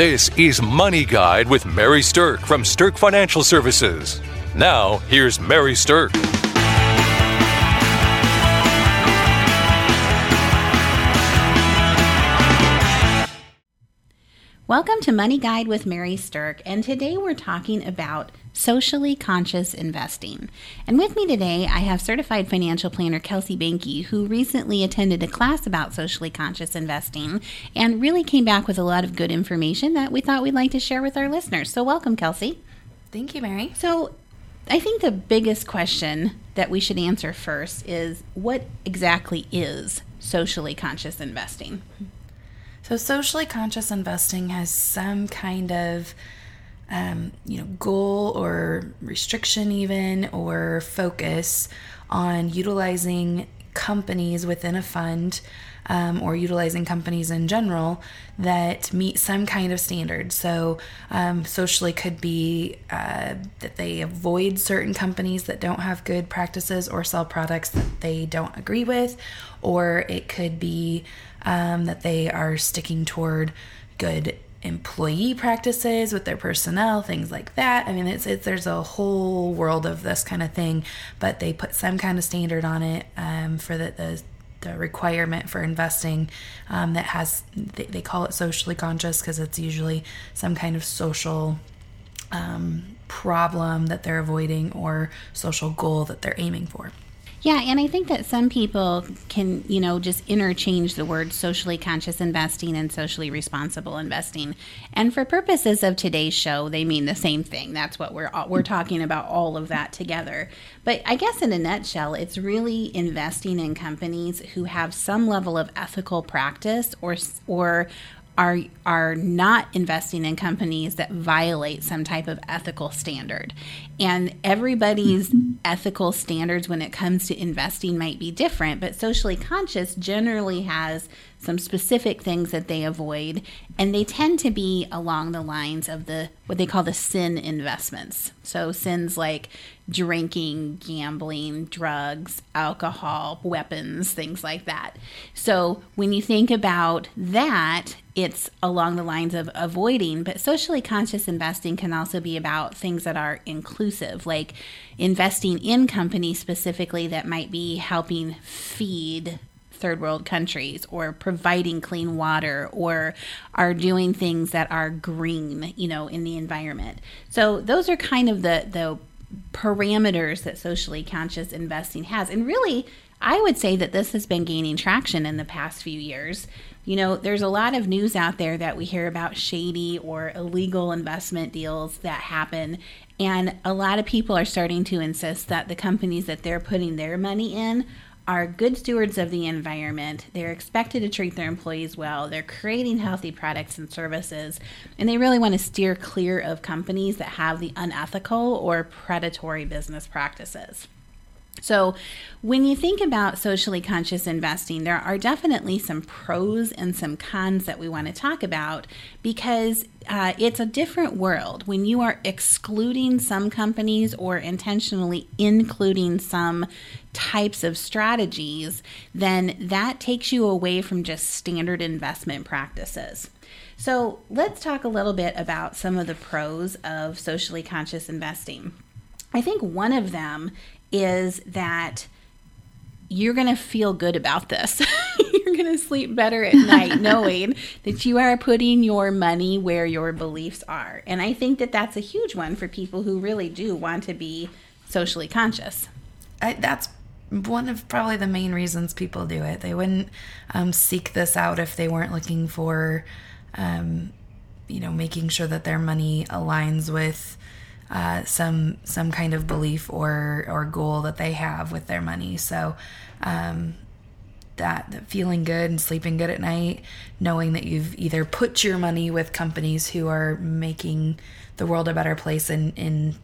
This is Money Guide with Mary Stirk from Stirk Financial Services. Now, here's Mary Stirk. Welcome to Money Guide with Mary Stirk, and today we're talking about socially conscious investing. And with me today, I have certified financial planner Kelsey Banky, who recently attended a class about socially conscious investing and really came back with a lot of good information that we thought we'd like to share with our listeners. So, welcome, Kelsey. Thank you, Mary. So, I think the biggest question that we should answer first is what exactly is socially conscious investing? So, socially conscious investing has some kind of um, you know goal or restriction, even or focus on utilizing companies within a fund um, or utilizing companies in general that meet some kind of standard. So, um, socially could be uh, that they avoid certain companies that don't have good practices or sell products that they don't agree with, or it could be um, that they are sticking toward good employee practices with their personnel, things like that. I mean, it's, it's there's a whole world of this kind of thing, but they put some kind of standard on it um, for the, the the requirement for investing um, that has they, they, call it socially conscious because it's usually some kind of social um, problem that they're avoiding or social goal that they're aiming for. Yeah, and I think that some people can, you know, just interchange the word socially conscious investing and socially responsible investing. And for purposes of today's show, they mean the same thing. That's what we're we're talking about all of that together. But I guess in a nutshell, it's really investing in companies who have some level of ethical practice or or are are not investing in companies that violate some type of ethical standard. And everybody's ethical standards when it comes to investing might be different, but socially conscious generally has some specific things that they avoid, and they tend to be along the lines of the what they call the sin investments. So sins like drinking, gambling, drugs, alcohol, weapons, things like that. So when you think about that, it's along the lines of avoiding, but socially conscious investing can also be about things that are inclusive, like investing in companies specifically that might be helping feed third world countries or providing clean water or are doing things that are green, you know, in the environment. So those are kind of the the parameters that socially conscious investing has. And really, I would say that this has been gaining traction in the past few years. You know, there's a lot of news out there that we hear about shady or illegal investment deals that happen. And a lot of people are starting to insist that the companies that they're putting their money in are good stewards of the environment. They're expected to treat their employees well. They're creating healthy products and services. And they really want to steer clear of companies that have the unethical or predatory business practices. So, when you think about socially conscious investing, there are definitely some pros and some cons that we want to talk about because uh, it's a different world. When you are excluding some companies or intentionally including some types of strategies, then that takes you away from just standard investment practices. So, let's talk a little bit about some of the pros of socially conscious investing. I think one of them is that you're going to feel good about this. you're going to sleep better at night knowing that you are putting your money where your beliefs are. And I think that that's a huge one for people who really do want to be socially conscious. I, that's one of probably the main reasons people do it. They wouldn't um, seek this out if they weren't looking for, um, you know, making sure that their money aligns with uh, some some kind of belief or or goal that they have with their money. So um, that, that feeling good and sleeping good at night, knowing that you've either put your money with companies who are making the world a better place in in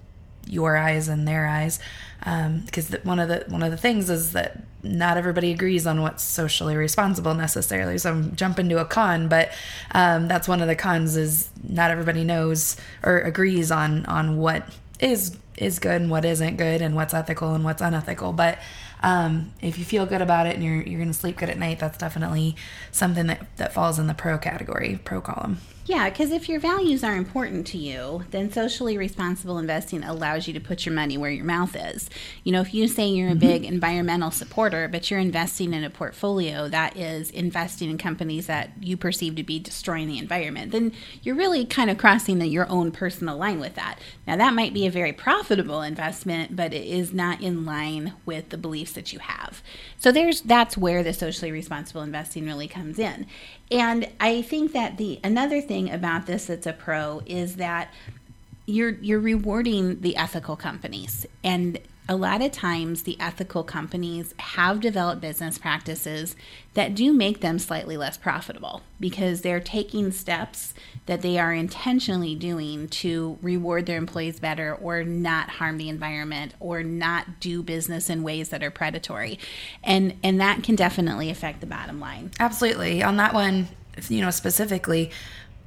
your eyes and their eyes because um, one of the one of the things is that not everybody agrees on what's socially responsible necessarily so i'm jumping to a con but um, that's one of the cons is not everybody knows or agrees on on what is is good and what isn't good and what's ethical and what's unethical but um, if you feel good about it and you're, you're to sleep good at night that's definitely something that, that falls in the pro category pro column Yeah, because if your values are important to you, then socially responsible investing allows you to put your money where your mouth is. You know, if you say you're a mm-hmm. big environmental supporter, but you're investing in a portfolio that is investing in companies that you perceive to be destroying the environment, then you're really kind of crossing the, your own personal line with that. Now, that might be a very profitable investment, but it is not in line with the beliefs that you have. So there's that's where the socially responsible investing really comes in. And I think that the another thing about this that's a pro is that you're you're rewarding the ethical companies. And a lot of times the ethical companies have developed business practices that do make them slightly less profitable because they're taking steps that they are intentionally doing to reward their employees better or not harm the environment or not do business in ways that are predatory. And and that can definitely affect the bottom line. Absolutely. On that one you know specifically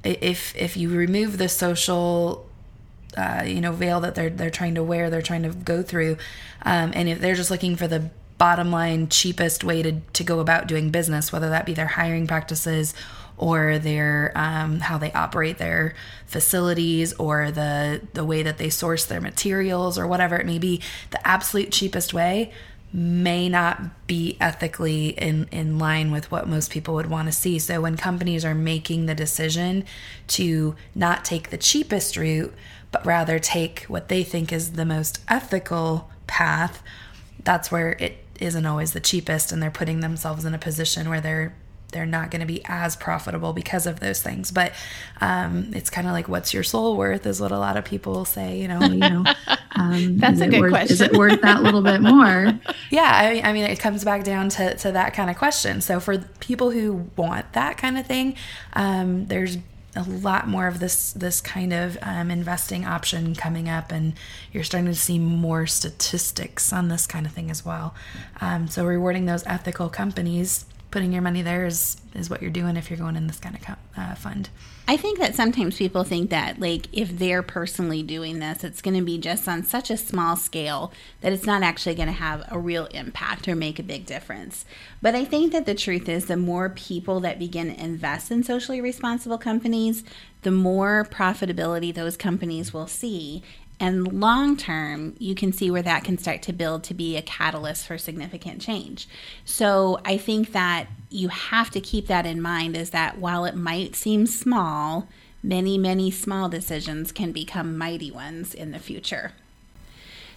if if you remove the social uh, you know veil that they're they're trying to wear, they're trying to go through, um, and if they're just looking for the bottom line cheapest way to to go about doing business, whether that be their hiring practices or their um, how they operate their facilities or the the way that they source their materials or whatever it may be, the absolute cheapest way may not be ethically in, in line with what most people would want to see. So when companies are making the decision to not take the cheapest route, but rather take what they think is the most ethical path, that's where it isn't always the cheapest and they're putting themselves in a position where they're they're not going to be as profitable because of those things. But um, it's kind of like, what's your soul worth? Is what a lot of people say. You know, you know. Um, That's a good worth, question. Is it worth that little bit more? yeah, I, I mean, it comes back down to to that kind of question. So for people who want that kind of thing, um, there's a lot more of this this kind of um, investing option coming up, and you're starting to see more statistics on this kind of thing as well. Um, so rewarding those ethical companies putting your money there is is what you're doing if you're going in this kind of uh, fund. I think that sometimes people think that like if they're personally doing this, it's going to be just on such a small scale that it's not actually going to have a real impact or make a big difference. But I think that the truth is the more people that begin to invest in socially responsible companies, the more profitability those companies will see and long term, you can see where that can start to build to be a catalyst for significant change. So I think that you have to keep that in mind is that while it might seem small, many, many small decisions can become mighty ones in the future.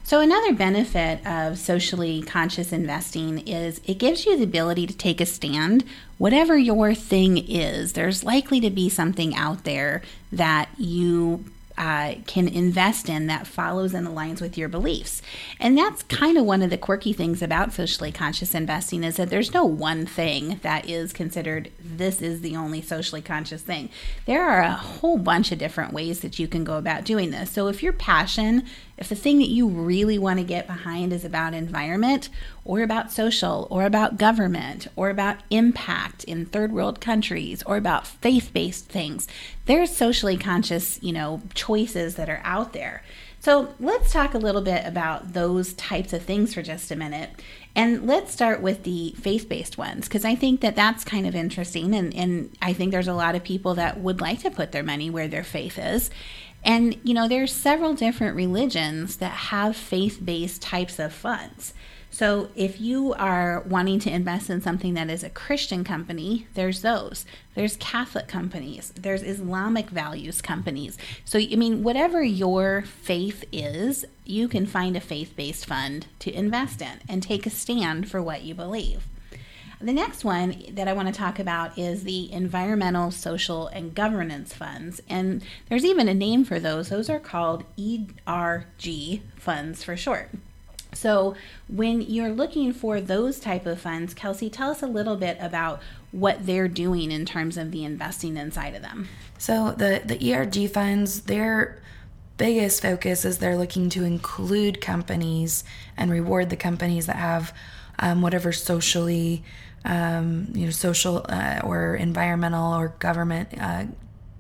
So, another benefit of socially conscious investing is it gives you the ability to take a stand. Whatever your thing is, there's likely to be something out there that you uh, can invest in that follows and aligns with your beliefs. And that's kind of one of the quirky things about socially conscious investing is that there's no one thing that is considered this is the only socially conscious thing. There are a whole bunch of different ways that you can go about doing this. So if your passion if the thing that you really want to get behind is about environment or about social or about government or about impact in third world countries or about faith-based things, there's socially conscious, you know, choices that are out there. So let's talk a little bit about those types of things for just a minute. And let's start with the faith based ones, because I think that that's kind of interesting. And, and I think there's a lot of people that would like to put their money where their faith is. And, you know, there's several different religions that have faith based types of funds. So if you are wanting to invest in something that is a Christian company, there's those. There's Catholic companies, there's Islamic values companies. So, I mean, whatever your faith is, you can find a faith based fund to invest in and take a stand for what you believe. The next one that I want to talk about is the environmental, social, and governance funds. And there's even a name for those. Those are called ERG funds for short. So when you're looking for those type of funds, Kelsey, tell us a little bit about what they're doing in terms of the investing inside of them. So the the ERG funds, their biggest focus is they're looking to include companies and reward the companies that have um, whatever socially um, you know, social uh, or environmental or government uh,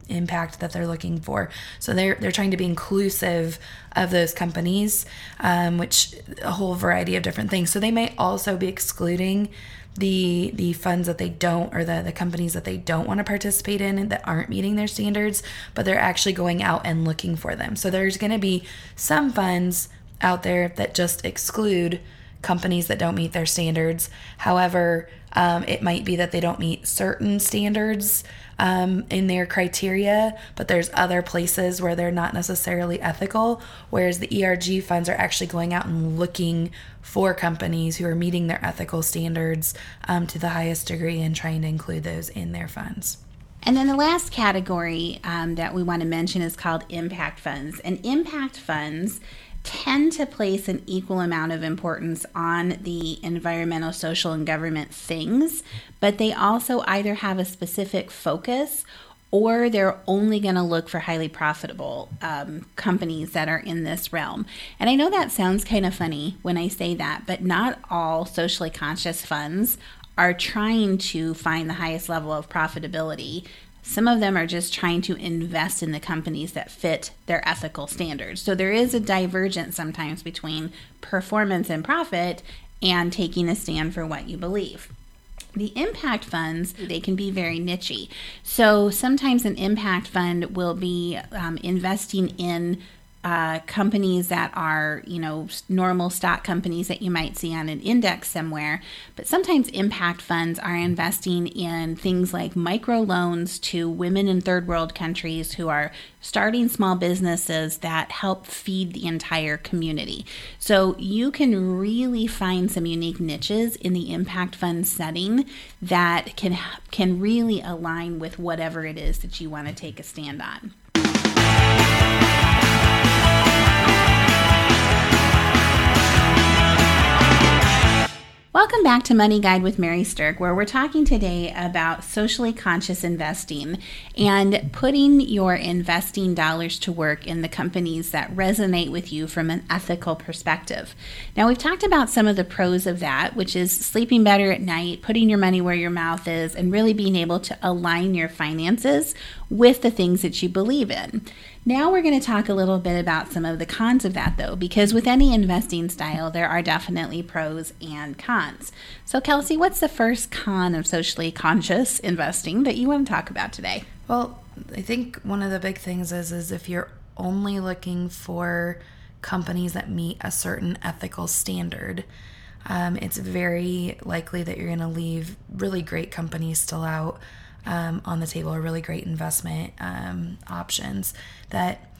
impact that they're looking for. So they're they're trying to be inclusive of those companies, um, which a whole variety of different things. So they may also be excluding the the funds that they don't or the, the companies that they don't want to participate in that aren't meeting their standards but they're actually going out and looking for them so there's going to be some funds out there that just exclude companies that don't meet their standards however um, it might be that they don't meet certain standards um, in their criteria, but there's other places where they're not necessarily ethical. Whereas the ERG funds are actually going out and looking for companies who are meeting their ethical standards um, to the highest degree and trying to include those in their funds. And then the last category um, that we want to mention is called impact funds. And impact funds tend to place an equal amount of importance on the environmental, social, and government things, but they also either have a specific focus or they're only going to look for highly profitable um, companies that are in this realm. And I know that sounds kind of funny when I say that, but not all socially conscious funds are trying to find the highest level of profitability some of them are just trying to invest in the companies that fit their ethical standards. So there is a divergence sometimes between performance and profit and taking a stand for what you believe. The impact funds, they can be very nichey. So sometimes an impact fund will be um, investing in uh, companies that are, you know, normal stock companies that you might see on an index somewhere. But sometimes impact funds are investing in things like microloans to women in third world countries who are starting small businesses that help feed the entire community. So you can really find some unique niches in the impact fund setting that can can really align with whatever it is that you want to take a stand on. Welcome back to Money Guide with Mary Stirk, where we're talking today about socially conscious investing and putting your investing dollars to work in the companies that resonate with you from an ethical perspective. Now, we've talked about some of the pros of that, which is sleeping better at night, putting your money where your mouth is, and really being able to align your finances with the things that you believe in. Now we're going to talk a little bit about some of the cons of that, though, because with any investing style, there are definitely pros and cons. So, Kelsey, what's the first con of socially conscious investing that you want to talk about today? Well, I think one of the big things is is if you're only looking for companies that meet a certain ethical standard, um, it's very likely that you're going to leave really great companies still out um, on the table are really great investment um, options that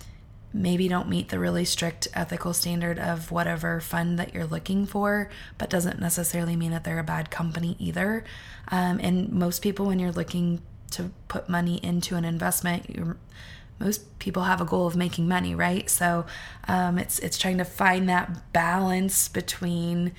maybe don't meet the really strict ethical standard of whatever fund that you're looking for, but doesn't necessarily mean that they're a bad company either. Um, and most people, when you're looking to put money into an investment, most people have a goal of making money, right? So um, it's it's trying to find that balance between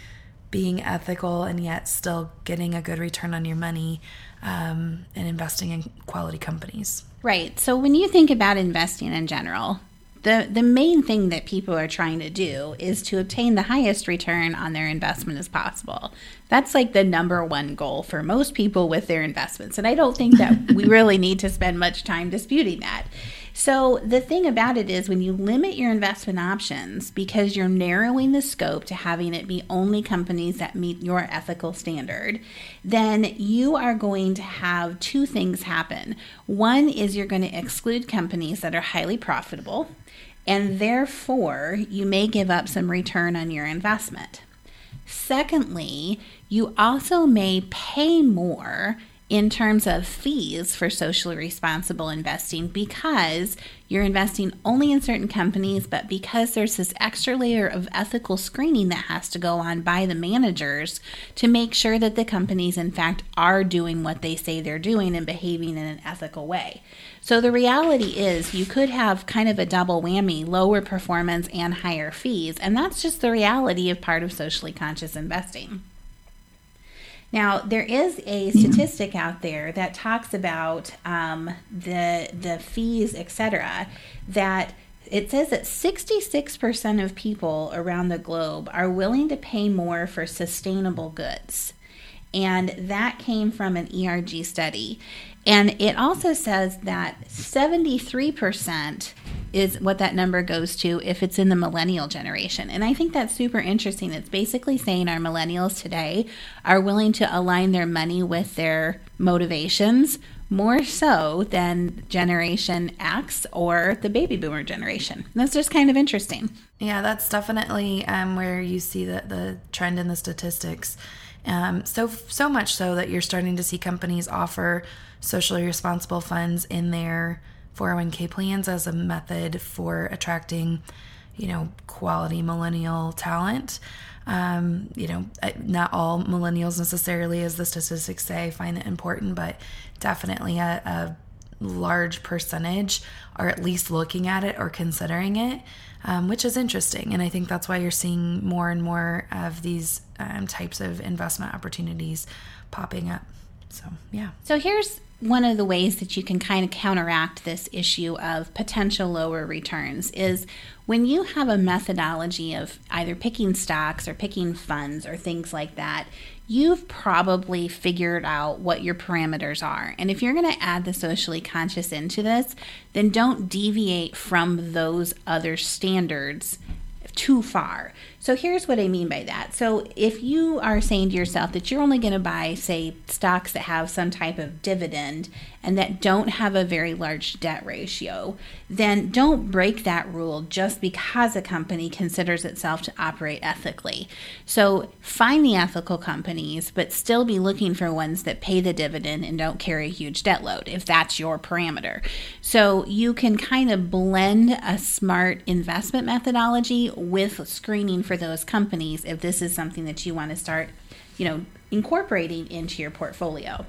being ethical and yet still getting a good return on your money um, and investing in quality companies. Right. So when you think about investing in general, the the main thing that people are trying to do is to obtain the highest return on their investment as possible. That's like the number one goal for most people with their investments. And I don't think that we really need to spend much time disputing that. So, the thing about it is when you limit your investment options because you're narrowing the scope to having it be only companies that meet your ethical standard, then you are going to have two things happen. One is you're going to exclude companies that are highly profitable, and therefore you may give up some return on your investment. Secondly, you also may pay more in terms of fees for socially responsible investing because you're investing only in certain companies, but because there's this extra layer of ethical screening that has to go on by the managers to make sure that the companies, in fact, are doing what they say they're doing and behaving in an ethical way. So the reality is, you could have kind of a double whammy lower performance and higher fees, and that's just the reality of part of socially conscious investing. Now, there is a statistic out there that talks about um, the the fees, etc. That it says that 66% of people around the globe are willing to pay more for sustainable goods. And that came from an ERG study. And it also says that 73% is what that number goes to if it's in the millennial generation. And I think that's super interesting. It's basically saying our millennials today are willing to align their money with their motivations more so than Generation X or the baby boomer generation. That's just kind of interesting. Yeah, that's definitely um, where you see the, the trend in the statistics. Um, so so much so that you're starting to see companies offer socially responsible funds in their 401k plans as a method for attracting, you know, quality millennial talent. Um, you know, not all millennials necessarily, as the statistics say, find it important, but definitely a, a large percentage are at least looking at it or considering it, um, which is interesting. And I think that's why you're seeing more and more of these um, types of investment opportunities popping up. So, yeah. So, here's one of the ways that you can kind of counteract this issue of potential lower returns is when you have a methodology of either picking stocks or picking funds or things like that, you've probably figured out what your parameters are. And if you're going to add the socially conscious into this, then don't deviate from those other standards too far. So here's what I mean by that. So if you are saying to yourself that you're only going to buy, say, stocks that have some type of dividend and that don't have a very large debt ratio, then don't break that rule just because a company considers itself to operate ethically. So find the ethical companies, but still be looking for ones that pay the dividend and don't carry a huge debt load, if that's your parameter. So you can kind of blend a smart investment methodology with screening for those companies if this is something that you want to start, you know, incorporating into your portfolio.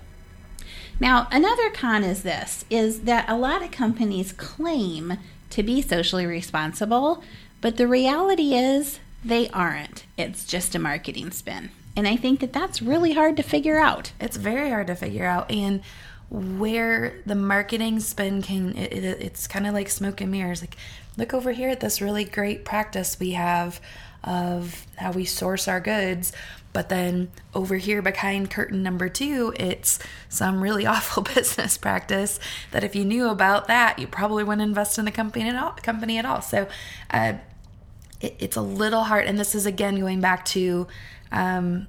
Now, another con is this is that a lot of companies claim to be socially responsible, but the reality is they aren't. It's just a marketing spin. And I think that that's really hard to figure out. It's very hard to figure out. And where the marketing spin can, it, it, it's kind of like smoke and mirrors. Like, look over here at this really great practice we have of how we source our goods. But then over here behind curtain number two, it's some really awful business practice that if you knew about that, you probably wouldn't invest in the company at all. Company at all. So uh, it, it's a little hard. And this is again going back to um,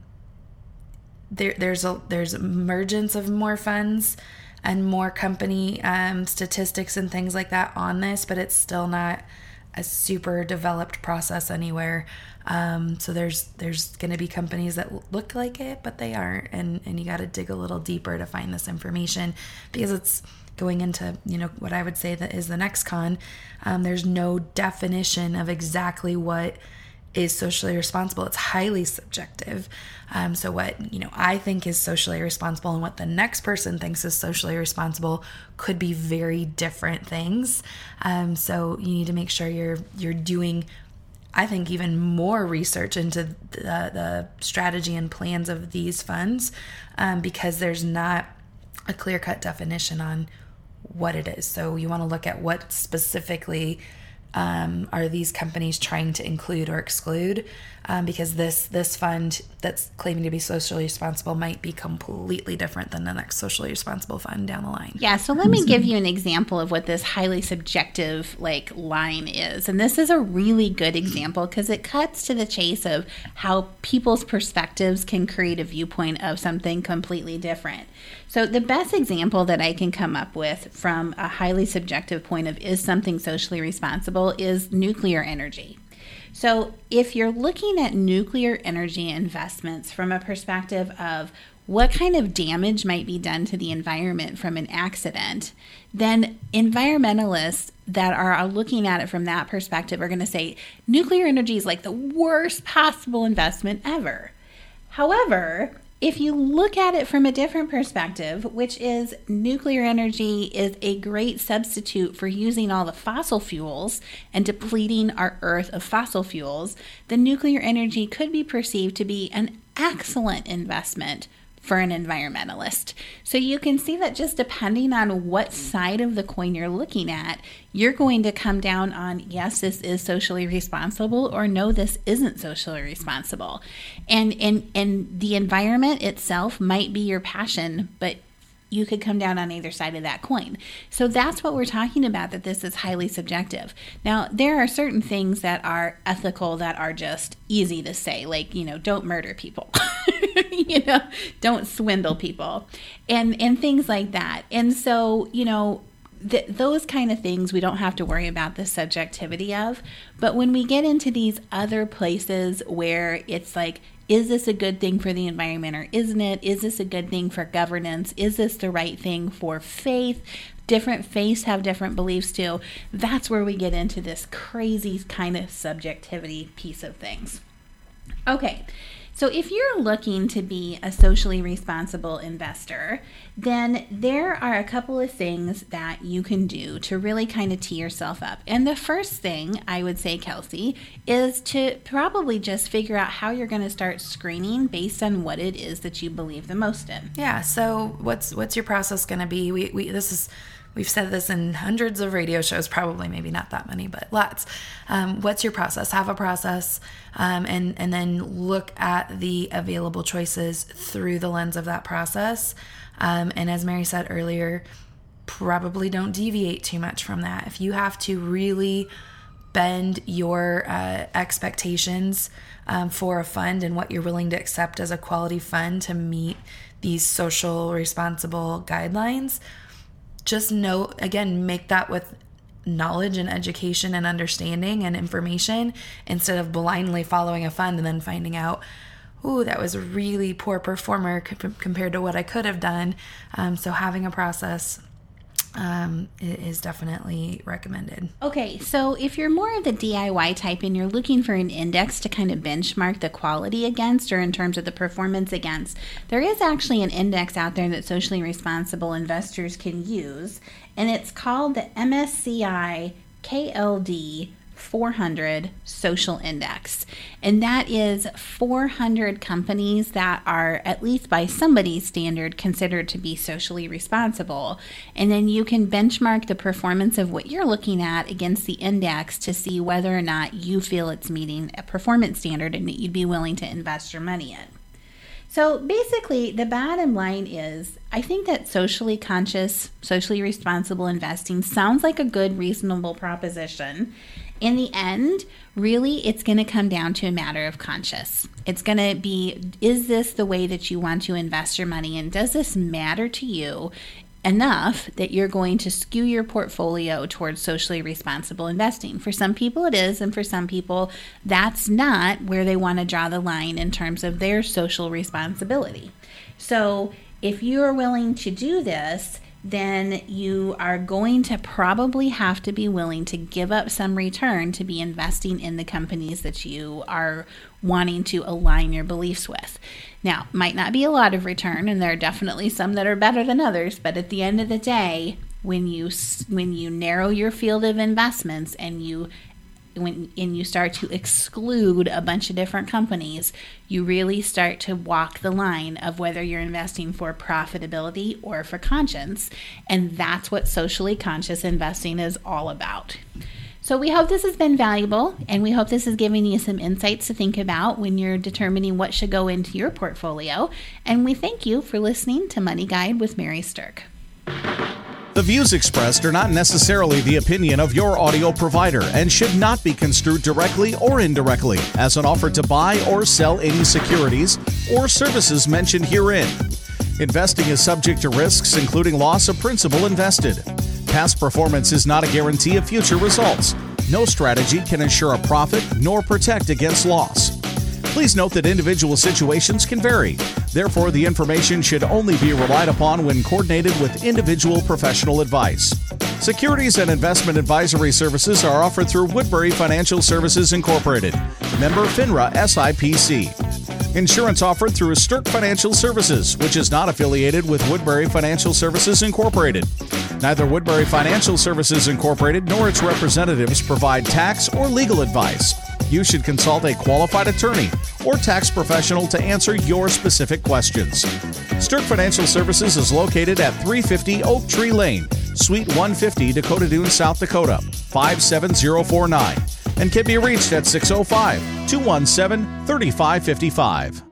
there, there's a there's emergence of more funds and more company um, statistics and things like that on this, but it's still not a super developed process anywhere. Um, so there's there's going to be companies that look like it, but they aren't, and and you got to dig a little deeper to find this information because it's going into you know what I would say that is the next con. Um, there's no definition of exactly what is socially responsible. It's highly subjective. Um, so what you know I think is socially responsible and what the next person thinks is socially responsible could be very different things. Um, so you need to make sure you're you're doing. I think even more research into the, the strategy and plans of these funds um, because there's not a clear cut definition on what it is. So you want to look at what specifically um, are these companies trying to include or exclude? Um, because this this fund that's claiming to be socially responsible might be completely different than the next socially responsible fund down the line. Yeah, so let me give you an example of what this highly subjective like line is. And this is a really good example because it cuts to the chase of how people's perspectives can create a viewpoint of something completely different. So, the best example that I can come up with from a highly subjective point of is something socially responsible is nuclear energy. So, if you're looking at nuclear energy investments from a perspective of what kind of damage might be done to the environment from an accident, then environmentalists that are looking at it from that perspective are going to say nuclear energy is like the worst possible investment ever. However, if you look at it from a different perspective, which is nuclear energy is a great substitute for using all the fossil fuels and depleting our earth of fossil fuels, then nuclear energy could be perceived to be an excellent investment for an environmentalist. So you can see that just depending on what side of the coin you're looking at, you're going to come down on yes, this is socially responsible or no, this isn't socially responsible. And and and the environment itself might be your passion, but you could come down on either side of that coin. So that's what we're talking about that this is highly subjective. Now, there are certain things that are ethical that are just easy to say, like, you know, don't murder people. you know, don't swindle people. And and things like that. And so, you know, th- those kind of things we don't have to worry about the subjectivity of. But when we get into these other places where it's like is this a good thing for the environment or isn't it? Is this a good thing for governance? Is this the right thing for faith? Different faiths have different beliefs too. That's where we get into this crazy kind of subjectivity piece of things. Okay, so, if you're looking to be a socially responsible investor, then there are a couple of things that you can do to really kind of tee yourself up. And the first thing I would say, Kelsey, is to probably just figure out how you're going to start screening based on what it is that you believe the most in. Yeah. So, what's what's your process going to be? We, we this is We've said this in hundreds of radio shows, probably maybe not that many, but lots. Um, what's your process? Have a process, um, and and then look at the available choices through the lens of that process. Um, and as Mary said earlier, probably don't deviate too much from that. If you have to really bend your uh, expectations um, for a fund and what you're willing to accept as a quality fund to meet these social responsible guidelines just know again make that with knowledge and education and understanding and information instead of blindly following a fund and then finding out ooh that was a really poor performer compared to what i could have done. Um, so having a process um, is definitely recommended. Okay, so if you're more of the DIY type and you're looking for an index to kind of benchmark the quality against or in terms of the performance against, there is actually an index out there that socially responsible investors can use, and it's called the MSCI KLD 400 social index. And that is 400 companies that are, at least by somebody's standard, considered to be socially responsible. And then you can benchmark the performance of what you're looking at against the index to see whether or not you feel it's meeting a performance standard and that you'd be willing to invest your money in. So basically, the bottom line is I think that socially conscious, socially responsible investing sounds like a good, reasonable proposition in the end, really, it's going to come down to a matter of conscious. It's going to be is this the way that you want to invest your money? And does this matter to you enough that you're going to skew your portfolio towards socially responsible investing? For some people, it is. And for some people, that's not where they want to draw the line in terms of their social responsibility. So, if you are willing to do this, then you are going to probably have to be willing to give up some return to be investing in the companies that you are wanting to align your beliefs with. Now, might not be a lot of return and there are definitely some that are better than others, but at the end of the day, when you when you narrow your field of investments and you when and you start to exclude a bunch of different companies, you really start to walk the line of whether you're investing for profitability or for conscience. And that's what socially conscious investing is all about. So, we hope this has been valuable and we hope this is giving you some insights to think about when you're determining what should go into your portfolio. And we thank you for listening to Money Guide with Mary Stirk. The views expressed are not necessarily the opinion of your audio provider and should not be construed directly or indirectly as an offer to buy or sell any securities or services mentioned herein. Investing is subject to risks, including loss of principal invested. Past performance is not a guarantee of future results. No strategy can ensure a profit nor protect against loss. Please note that individual situations can vary. Therefore, the information should only be relied upon when coordinated with individual professional advice. Securities and investment advisory services are offered through Woodbury Financial Services Incorporated, member FINRA SIPC. Insurance offered through Stirk Financial Services, which is not affiliated with Woodbury Financial Services Incorporated. Neither Woodbury Financial Services Incorporated nor its representatives provide tax or legal advice you should consult a qualified attorney or tax professional to answer your specific questions. Stirk Financial Services is located at 350 Oak Tree Lane, Suite 150, Dakota Dunes, South Dakota, 57049, and can be reached at 605 217 3555.